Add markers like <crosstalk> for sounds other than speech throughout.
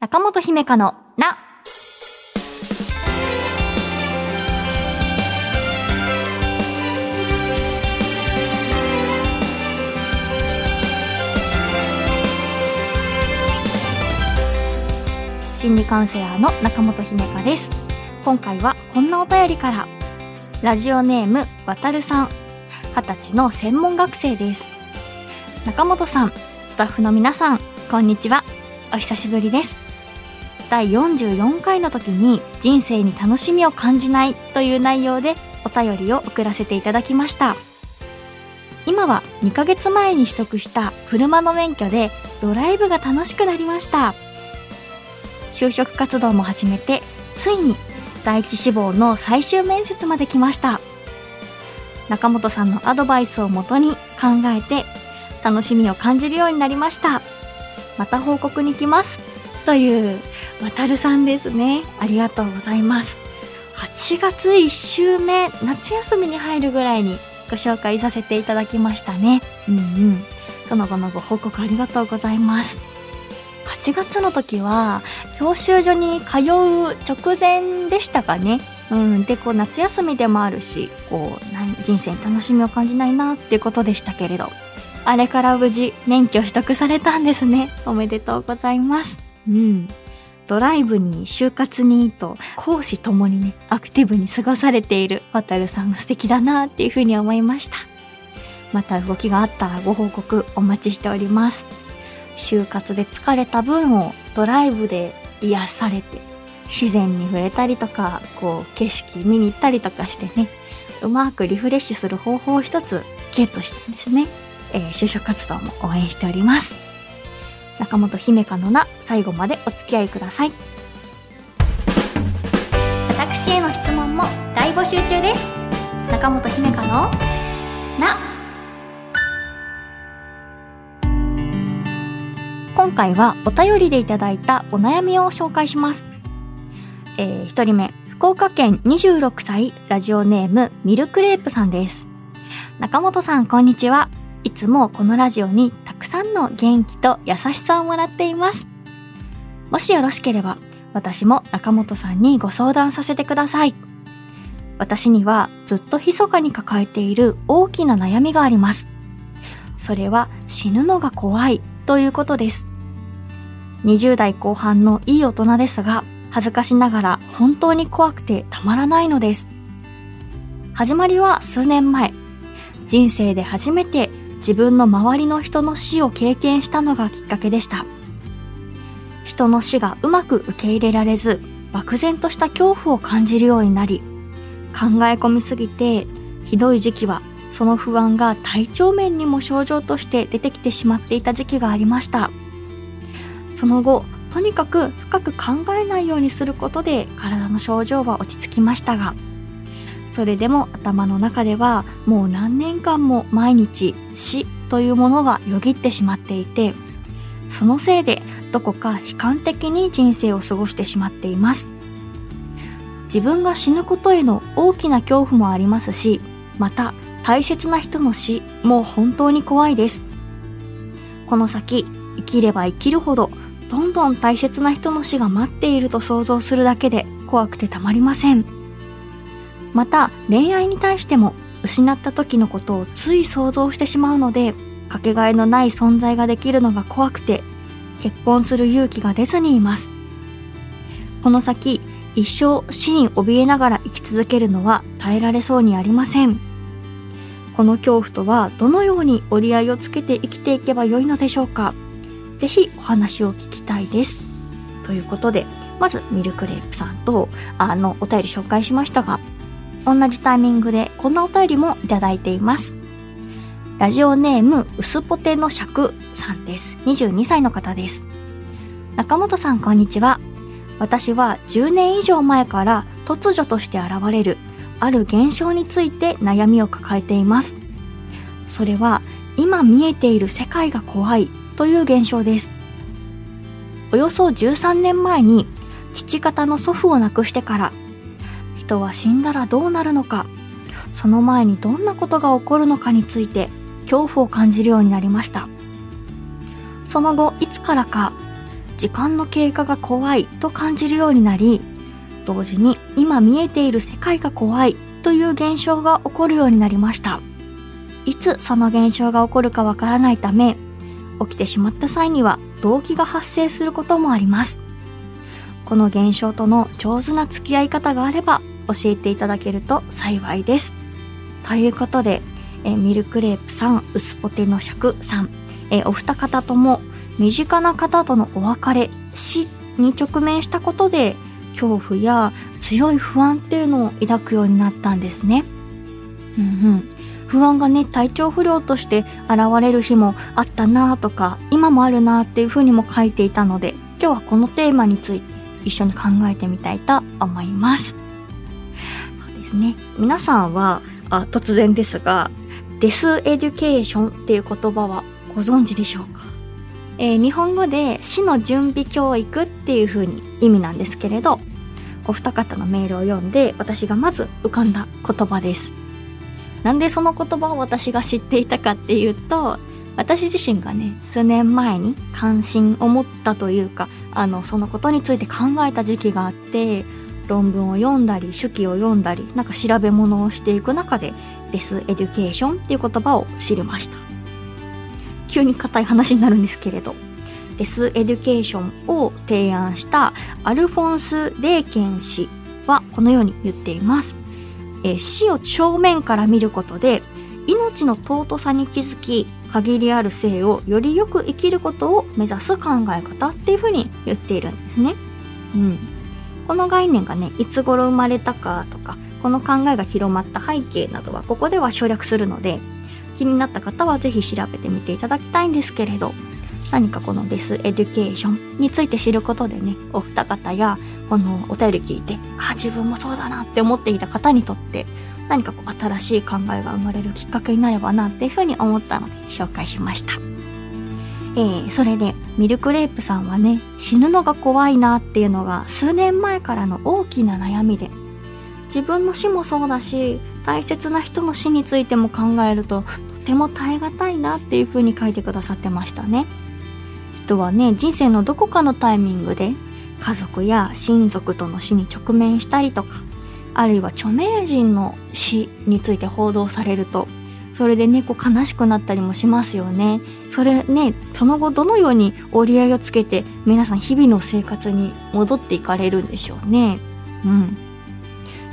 中本姫香のな。心理カウンセラーの中本姫香です。今回はこんなお便りから。ラジオネームわたるさん。二十歳の専門学生です。中本さん、スタッフの皆さん、こんにちは。お久しぶりです。第44回の時に人生に楽しみを感じないという内容でお便りを送らせていただきました。今は2ヶ月前に取得した車の免許でドライブが楽しくなりました。就職活動も始めて、ついに第一志望の最終面接まで来ました。中本さんのアドバイスをもとに考えて楽しみを感じるようになりました。また報告に来ます。という、わたるさんですね。ありがとうございます。8月1週目、夏休みに入るぐらいにご紹介させていただきましたね。うんうん。その後のご報告ありがとうございます。8月の時は、教習所に通う直前でしたかね。うん。で、こう、夏休みでもあるし、こう、人生に楽しみを感じないなっていうことでしたけれど、あれから無事免許取得されたんですね。おめでとうございます。うん。ドライブに就活にと講師ともにね、アクティブに過ごされている渡るさんが素敵だなっていうふうに思いました。また動きがあったらご報告お待ちしております。就活で疲れた分をドライブで癒されて、自然に触れたりとか、こう景色見に行ったりとかしてね、うまくリフレッシュする方法を一つゲットしたんですね。えー就職活動も応援しております。中本姫香のな、最後までお付き合いください。私への質問も大募集中です。中本姫香のな。今回はお便りでいただいたお悩みを紹介します。えー、一人目、福岡県26歳、ラジオネーム、ミルクレープさんです。中本さん、こんにちは。いつもこのラジオにたくさんの元気と優しさをもらっています。もしよろしければ、私も中本さんにご相談させてください。私にはずっと密かに抱えている大きな悩みがあります。それは死ぬのが怖いということです。20代後半のいい大人ですが、恥ずかしながら本当に怖くてたまらないのです。始まりは数年前。人生で初めて自分の周りの人の死を経験したのがきっかけでした。人の死がうまく受け入れられず、漠然とした恐怖を感じるようになり、考え込みすぎて、ひどい時期はその不安が体調面にも症状として出てきてしまっていた時期がありました。その後、とにかく深く考えないようにすることで体の症状は落ち着きましたが、それでも頭の中ではもう何年間も毎日死というものがよぎってしまっていて、そのせいでどこか悲観的に人生を過ごしてしまっています。自分が死ぬことへの大きな恐怖もありますし、また大切な人の死も本当に怖いです。この先、生きれば生きるほど、どんどん大切な人の死が待っていると想像するだけで怖くてたまりません。また恋愛に対しても失った時のことをつい想像してしまうのでかけがえのない存在ができるのが怖くて結婚する勇気が出ずにいます。この先一生死に怯えながら生き続けるのは耐えられそうにありません。この恐怖とはどのように折り合いをつけて生きていけばよいのでしょうか。ぜひお話を聞きたいです。ということでまずミルクレープさんとあのお便り紹介しましたが同じタイミングでこんなお便りもいただいています。ラジオネーム、薄ポテの尺さんです。22歳の方です。中本さん、こんにちは。私は10年以上前から突如として現れるある現象について悩みを抱えています。それは今見えている世界が怖いという現象です。およそ13年前に父方の祖父を亡くしてから人は死んだらどうなるのかその前にどんなことが起こるのかについて恐怖を感じるようになりましたその後いつからか時間の経過が怖いと感じるようになり、同時に今見えている世界が怖いという現象が起こるようになりました。いつその現象が起こるかわからないため、起きてしまった際には動機が発生することもあります。この現象との上手な付き合い方があれば教えていただけると幸いです。ということで、えミルクレープさん、薄ポテの尺さん、えお二方とも身近な方とのお別れ、死に直面したことで恐怖や強い不安っていうのを抱くようになったんですね。うんうん。不安がね、体調不良として現れる日もあったなとか、今もあるなっていうふうにも書いていたので、今日はこのテーマについて一緒に考えてみたいと思います。ですね。皆さんは、あ突然ですが、デスエデュケーションっていう言葉はご存知でしょうか？えー、日本語で死の準備教育っていう風に意味なんですけれど、お二方のメールを読んで私がまず浮かんだ言葉です。なんでその言葉を私が知っていたかっていうと、私自身がね、数年前に関心を持ったというか、あの、そのことについて考えた時期があって、論文を読んだり、手記を読んだり、なんか調べ物をしていく中で、デスエデュケーションっていう言葉を知りました。急に硬い話になるんですけれど、デスエデュケーションを提案したアルフォンス・デーケン氏はこのように言っています。え死を正面から見ることで命の尊さに気づき限りある生をよりよく生きることを目指す考え方っていうふうに言っているんですね。うん。この概念がね、いつ頃生まれたかとか、この考えが広まった背景などはここでは省略するので、気になった方はぜひ調べてみていただきたいんですけれど、何かこのデスエデュケーションについて知ることでね、お二方やこのお便り聞いて、あ、自分もそうだなって思っていた方にとって、何かこう新しい考えが生まれるきっかけになればなっていうふうに思ったので紹介しました。えー、それで、ミルクレープさんはね、死ぬのが怖いなっていうのが数年前からの大きな悩みで、自分の死もそうだし、大切な人の死についても考えると、とても耐え難いなっていうふうに書いてくださってましたね。人はね、人生のどこかのタイミングで家族や親族との死に直面したりとか、あるいは著名人の死について報道されると、それでね、こう悲しくなったりもしますよね。それね、その後どのように折り合いをつけて皆さん日々の生活に戻っていかれるんでしょうね。うん。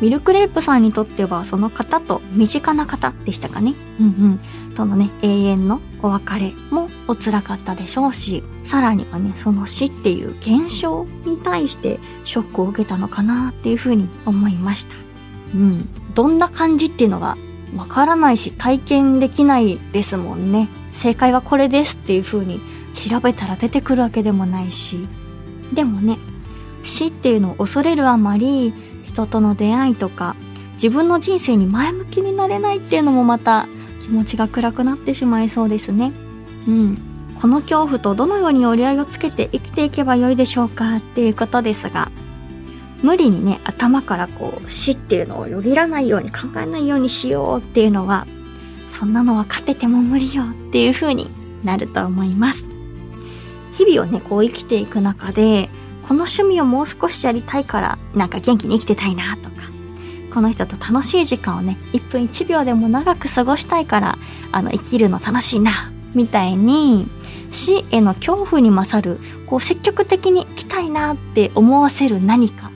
ミルクレープさんにとってはその方と身近な方でしたかね。うんうん。とのね、永遠のお別れもお辛かったでしょうし、さらにはね、その死っていう現象に対してショックを受けたのかなっていうふうに思いました。うん。どんな感じっていうのがわからないし体験できないですもんね。正解はこれですっていうふうに調べたら出てくるわけでもないし。でもね、死っていうのを恐れるあまり、人との出会いとか、自分の人生に前向きになれないっていうのもまた気持ちが暗くなってしまいそうですね。うん。この恐怖とどのように折り合いをつけて生きていけばよいでしょうかっていうことですが、無理にね、頭からこう死っていうのをよぎらないように考えないようにしようっていうのは、そんなのは勝てても無理よっていう風になると思います。日々をね、こう生きていく中で、この趣味をもう少しやりたいから、なんか元気に生きてたいなとか、この人と楽しい時間をね、1分1秒でも長く過ごしたいから、あの、生きるの楽しいな、みたいに、死への恐怖に勝る、こう、積極的に生きたいなって思わせる何か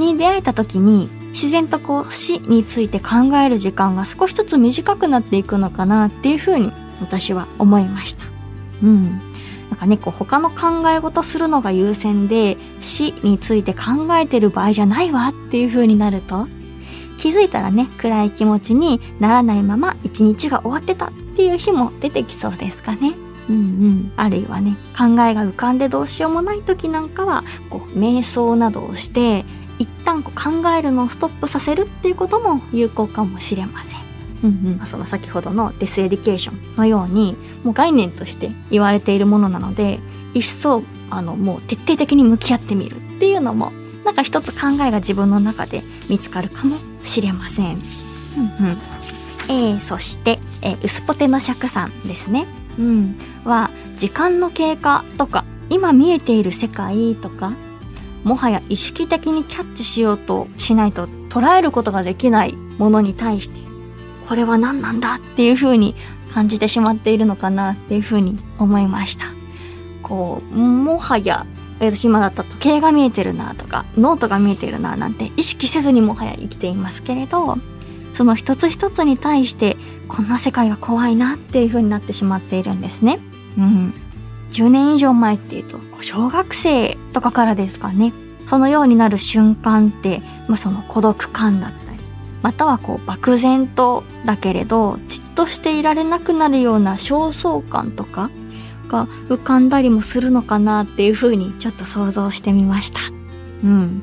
に出会えた時に、自然とこう、死について考える時間が少しずつ短くなっていくのかなっていうふうに、私は思いました。うん。なんかね、こう他の考え事するのが優先で死について考えてる場合じゃないわっていう風になると気づいたらね、暗い気持ちにならないまま一日が終わってたっていう日も出てきそうですかね。うんうん。あるいはね、考えが浮かんでどうしようもない時なんかは、こう、瞑想などをして、一旦こう考えるのをストップさせるっていうことも有効かもしれません。うんうん、その先ほどのデスエデュケーションのようにもう概念として言われているものなので一層あのもう徹底的に向き合ってみるっていうのもなんか一つ考えが自分の中で見つかるかもしれません。うんうん。えー、そして、えー、薄ポテの尺さんですね。うん。は、時間の経過とか、今見えている世界とか、もはや意識的にキャッチしようとしないと捉えることができないものに対して、これは何なんだっていう風に感じてしまっているのかなっていう風に思いました。こう、もはや、私今だった時計が見えてるなとか、ノートが見えてるななんて意識せずにもはや生きていますけれど、その一つ一つに対してこんな世界が怖いなっていう風になってしまっているんですね。うん。10年以上前っていうと、小学生とかからですかね。そのようになる瞬間って、まあ、その孤独感だったり、またはこう漠然とだけれど、じっとしていられなくなるような焦燥感とかが浮かんだりもするのかなっていう風にちょっと想像してみました。うん。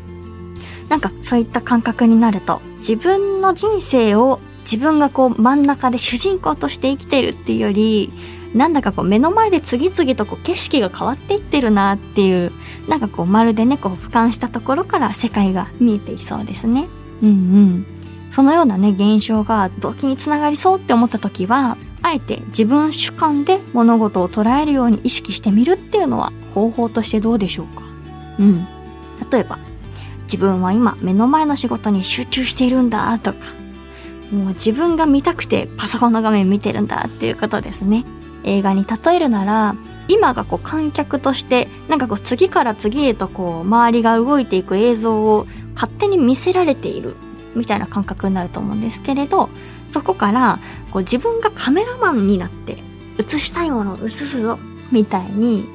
なんかそういった感覚になると、自分の人生を自分がこう真ん中で主人公として生きてるっていうより、なんだかこう目の前で次々とこう景色が変わっていってるなっていう、なんかこうまるでね、こう俯瞰したところから世界が見えていそうですね。うんうん。そのようなね、現象が動機につながりそうって思った時は、あえて自分主観で物事を捉えるように意識してみるっていうのは方法としてどうでしょうか？うん。例えば、自分は今目の前の仕事に集中しているんだとか、もう自分が見たくてパソコンの画面見てるんだっていうことですね。映画に例えるなら、今がこう観客として、なんかこう次から次へとこう周りが動いていく映像を勝手に見せられているみたいな感覚になると思うんですけれど、そこからこう自分がカメラマンになって映したいものを映すぞみたいに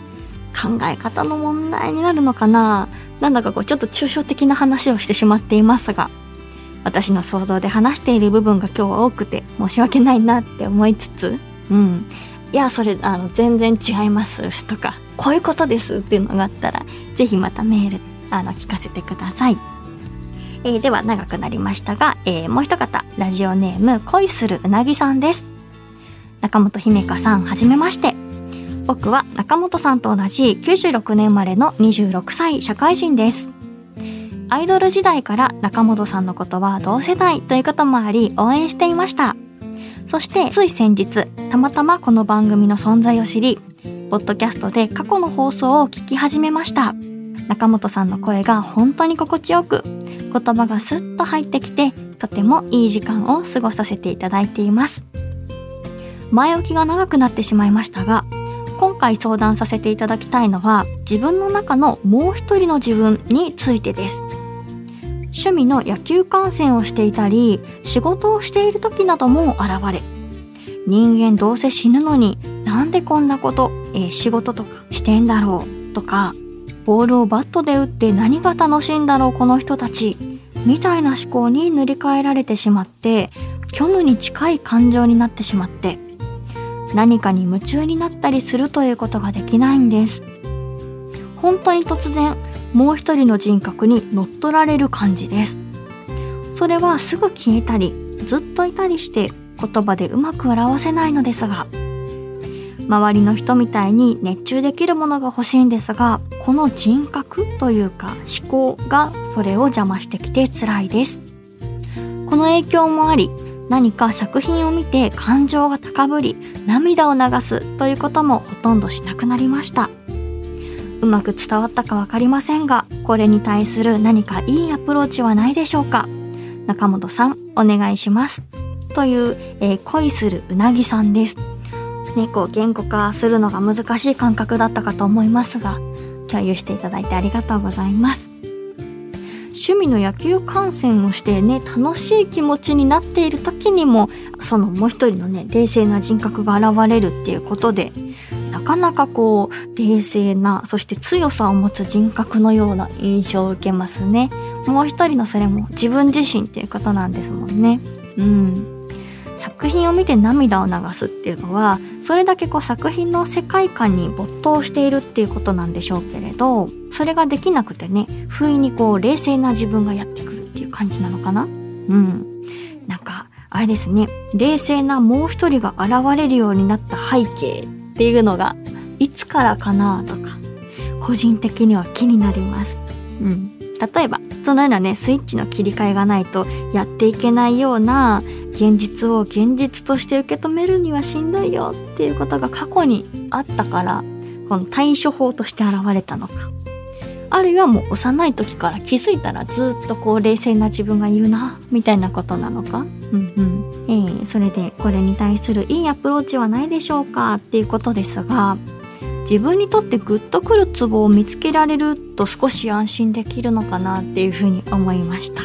考え方の問題になるのかななんだかこうちょっと抽象的な話をしてしまっていますが、私の想像で話している部分が今日は多くて申し訳ないなって思いつつ、うん。いや、それ、あの、全然違いますとか、こういうことですっていうのがあったら、ぜひまたメール、あの、聞かせてください。えー、では長くなりましたが、えー、もう一方、ラジオネーム、恋するうなぎさんです。中本姫香さん、はじめまして。僕は中本さんと同じ96年生まれの26歳社会人です。アイドル時代から中本さんのことは同世代ということもあり応援していました。そしてつい先日、たまたまこの番組の存在を知り、ポッドキャストで過去の放送を聞き始めました。中本さんの声が本当に心地よく、言葉がスッと入ってきて、とてもいい時間を過ごさせていただいています。前置きが長くなってしまいましたが、今回相談させていただきたいのは自分の中のもう一人の自分についてです。趣味の野球観戦をしていたり、仕事をしている時なども現れ、人間どうせ死ぬのになんでこんなこと、えー、仕事とかしてんだろうとか、ボールをバットで打って何が楽しいんだろうこの人たち、みたいな思考に塗り替えられてしまって、虚無に近い感情になってしまって、何かに夢中になったりするということができないんです。本当に突然、もう一人の人格に乗っ取られる感じです。それはすぐ消えたり、ずっといたりして言葉でうまく表せないのですが、周りの人みたいに熱中できるものが欲しいんですが、この人格というか思考がそれを邪魔してきて辛いです。この影響もあり、何か作品を見て感情が高ぶり涙を流すということもほとんどしなくなりましたうまく伝わったかわかりませんがこれに対する何かいいアプローチはないでしょうか？中本さんお願いします。という、えー、恋するうなぎさんです。ね、言語化するのが難しい感覚だったかと思いますが共有していただいてありがとうございます。趣味の野球観戦をしてね楽しい気持ちになっている時にもそのもう一人のね冷静な人格が現れるっていうことでかなかこう冷静なそして強さを持つ人格のような印象を受けますね。もう一人のそれも自分自身っていうことなんですもんね。うん。作品を見て涙を流すっていうのはそれだけこう作品の世界観に没頭しているっていうことなんでしょうけれどそれができなくてね不意にこう冷静な自分がやってくるっていう感じなのかな。うん。なんかあれですね。冷静なもう一人が現れるようになった背景っていうのがいつからかなとか個人的には気になりますうん例えばそのようなねスイッチの切り替えがないとやっていけないような現実を現実として受け止めるにはしんどいよっていうことが過去にあったからこの対処法として現れたのか。あるいはもう幼い時から気づいたらずっとこう冷静な自分がいるな、みたいなことなのか？うんうん。えー、それでこれに対するいいアプローチはないでしょうか？っていうことですが、自分にとってグッとくるツボを見つけられると少し安心できるのかなっていうふうに思いました。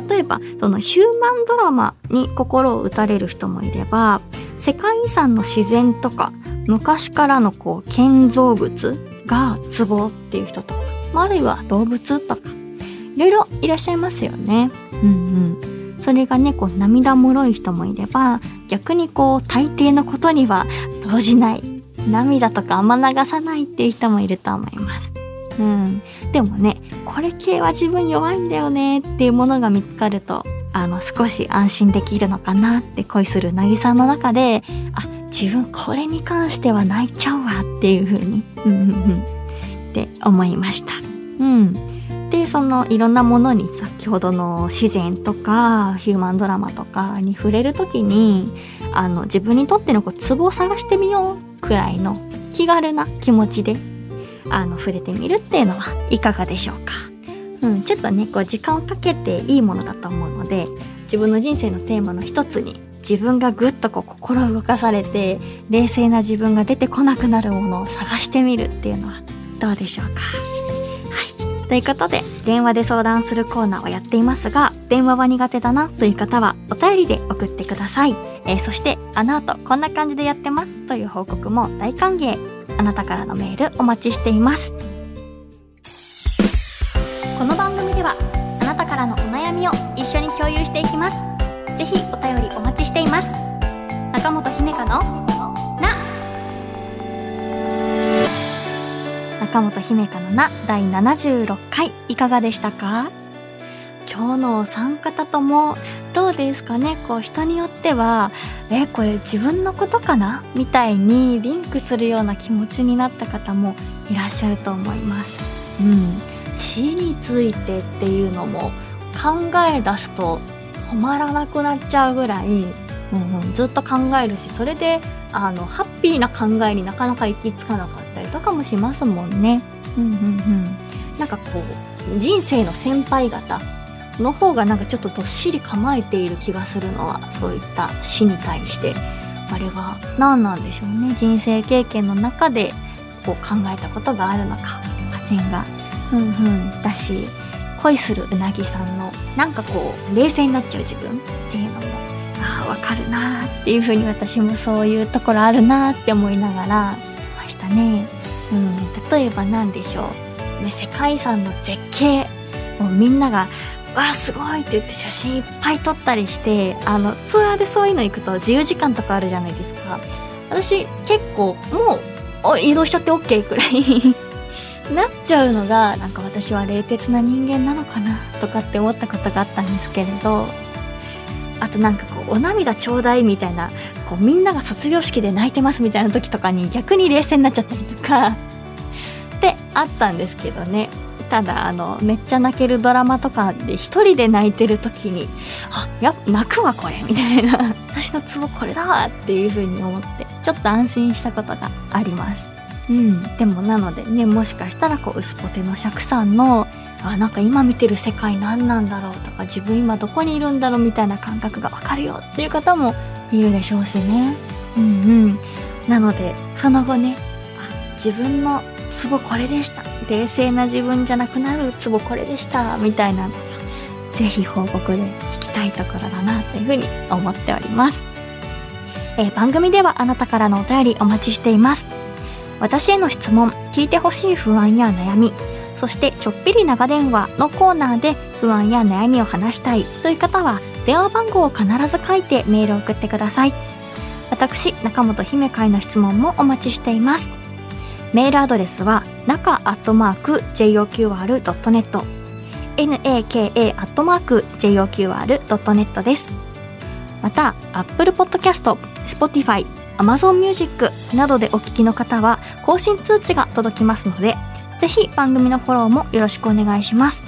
例えば、そのヒューマンドラマに心を打たれる人もいれば、世界遺産の自然とか、昔からのこう建造物がツボっていう人とか、あるいは動物とか、いろいろいらっしゃいますよね。うんうん。それがね、こう涙もろい人もいれば、逆にこう大抵のことには動じない。涙とかあんま流さないっていう人もいると思います。うん。でもね、これ系は自分弱いんだよねっていうものが見つかると、あの、少し安心できるのかなって恋するなぎさんの中で、あ、自分これに関しては泣いちゃうわっていう風に、うんうんうん、って思いました。うん。で、そのいろんなものに先ほどの自然とかヒューマンドラマとかに触れるときに、あの、自分にとってのこうツボを探してみようくらいの気軽な気持ちで、あの、触れてみるっていうのはいかがでしょうか。うん、ちょっとね、こう時間をかけていいものだと思うので、自分の人生のテーマの一つに自分がぐっとこう心動かされて冷静な自分が出てこなくなるものを探してみるっていうのはどうでしょうか。はい。ということで電話で相談するコーナーをやっていますが電話は苦手だなという方はお便りで送ってください、えー、そしてあの後こんな感じでやってますという報告も大歓迎。あなたからのメールお待ちしています。この番組ではあなたからのお悩みを一緒に共有していきます。ぜひお便りお待ちしています。中本姫香のな。中本姫香のな第76回いかがでしたか？今日のお三方ともどうですかね？こう人によってはえこれ自分のことかな？みたいにリンクするような気持ちになった方もいらっしゃると思います。うん。死についてっていうのも考え出すと止まらなくなっちゃうぐらい、うんうん、ずっと考えるしそれであのハッピーな考えになかなか行き着かなかったりとかもしますもんね。うんうんうん、なんかこう人生の先輩方の方がなんかちょっとどっしり構えている気がするのはそういった死に対して。あれは何なんでしょうね。人生経験の中でこう考えたことがあるのかませんが。うんうん。だし恋するうなぎさんのなんかこう冷静になっちゃう自分っていうのもあわかるなーっていう風に私もそういうところあるなーって思いながらましたね。うん、例えば何でしょう、ね、世界遺産の絶景。もうみんながわあすごいって言って写真いっぱい撮ったりしてあのツアーでそういうの行くと自由時間とかあるじゃないですか。私結構もう移動しちゃって OK くらい。なっちゃうのがなんか私は冷徹な人間なのかなとかって思ったことがあったんですけれどあとなんかこうお涙ちょうだいみたいなこうみんなが卒業式で泣いてますみたいな時とかに逆に冷静になっちゃったりとか <laughs> ってあったんですけどね。ただあのめっちゃ泣けるドラマとかで一人で泣いてる時にあや泣くわこれみたいな。私のツボこれだわっていう風に思ってちょっと安心したことがあります。うん、でもなのでねもしかしたらこう薄ポテの釈さんのあなんか今見てる世界何なんだろうとか自分今どこにいるんだろうみたいな感覚がわかるよっていう方もいるでしょうしね。うんうん。なのでその後ねあ自分のツボこれでした冷静な自分じゃなくなるツボこれでしたみたいなのがぜひ報告で聞きたいところだなというふうに思っております。えー、番組ではあなたからのお便りお待ちしています。私への質問、聞いてほしい不安や悩み、そしてちょっぴり長電話のコーナーで不安や悩みを話したいという方は電話番号を必ず書いてメールを送ってください。私、中本姫会の質問もお待ちしています。メールアドレスは中アットマーク JOQR.net naka アットマーク JOQR.net です。また、Apple Podcast、Spotify、Amazon Music などでお聞きの方は更新通知が届きますので、ぜひ番組のフォローもよろしくお願いします。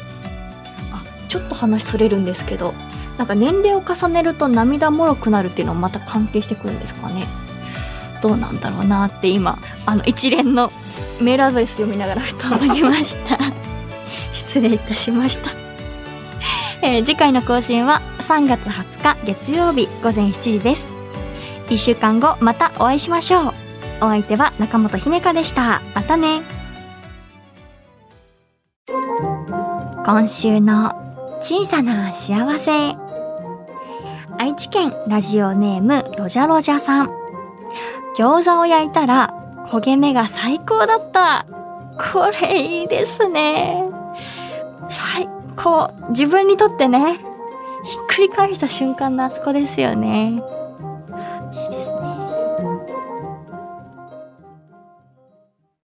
あ、ちょっと話それるんですけど、なんか年齢を重ねると涙もろくなるっていうのもまた関係してくるんですかね。どうなんだろうなって今あの一連のメールアドレス読みながらふと思いました <laughs> 失礼いたしましたえー、次回の更新は3月20日月曜日午前7時です1週間後またお会いしましょう。お相手は中本姫香でした。またね。今週の小さな幸せ。愛知県ラジオネームロジャロジャさん。餃子を焼いたら焦げ目が最高だった。これいいですね。最高。自分にとってねひっくり返した瞬間のあそこですよね。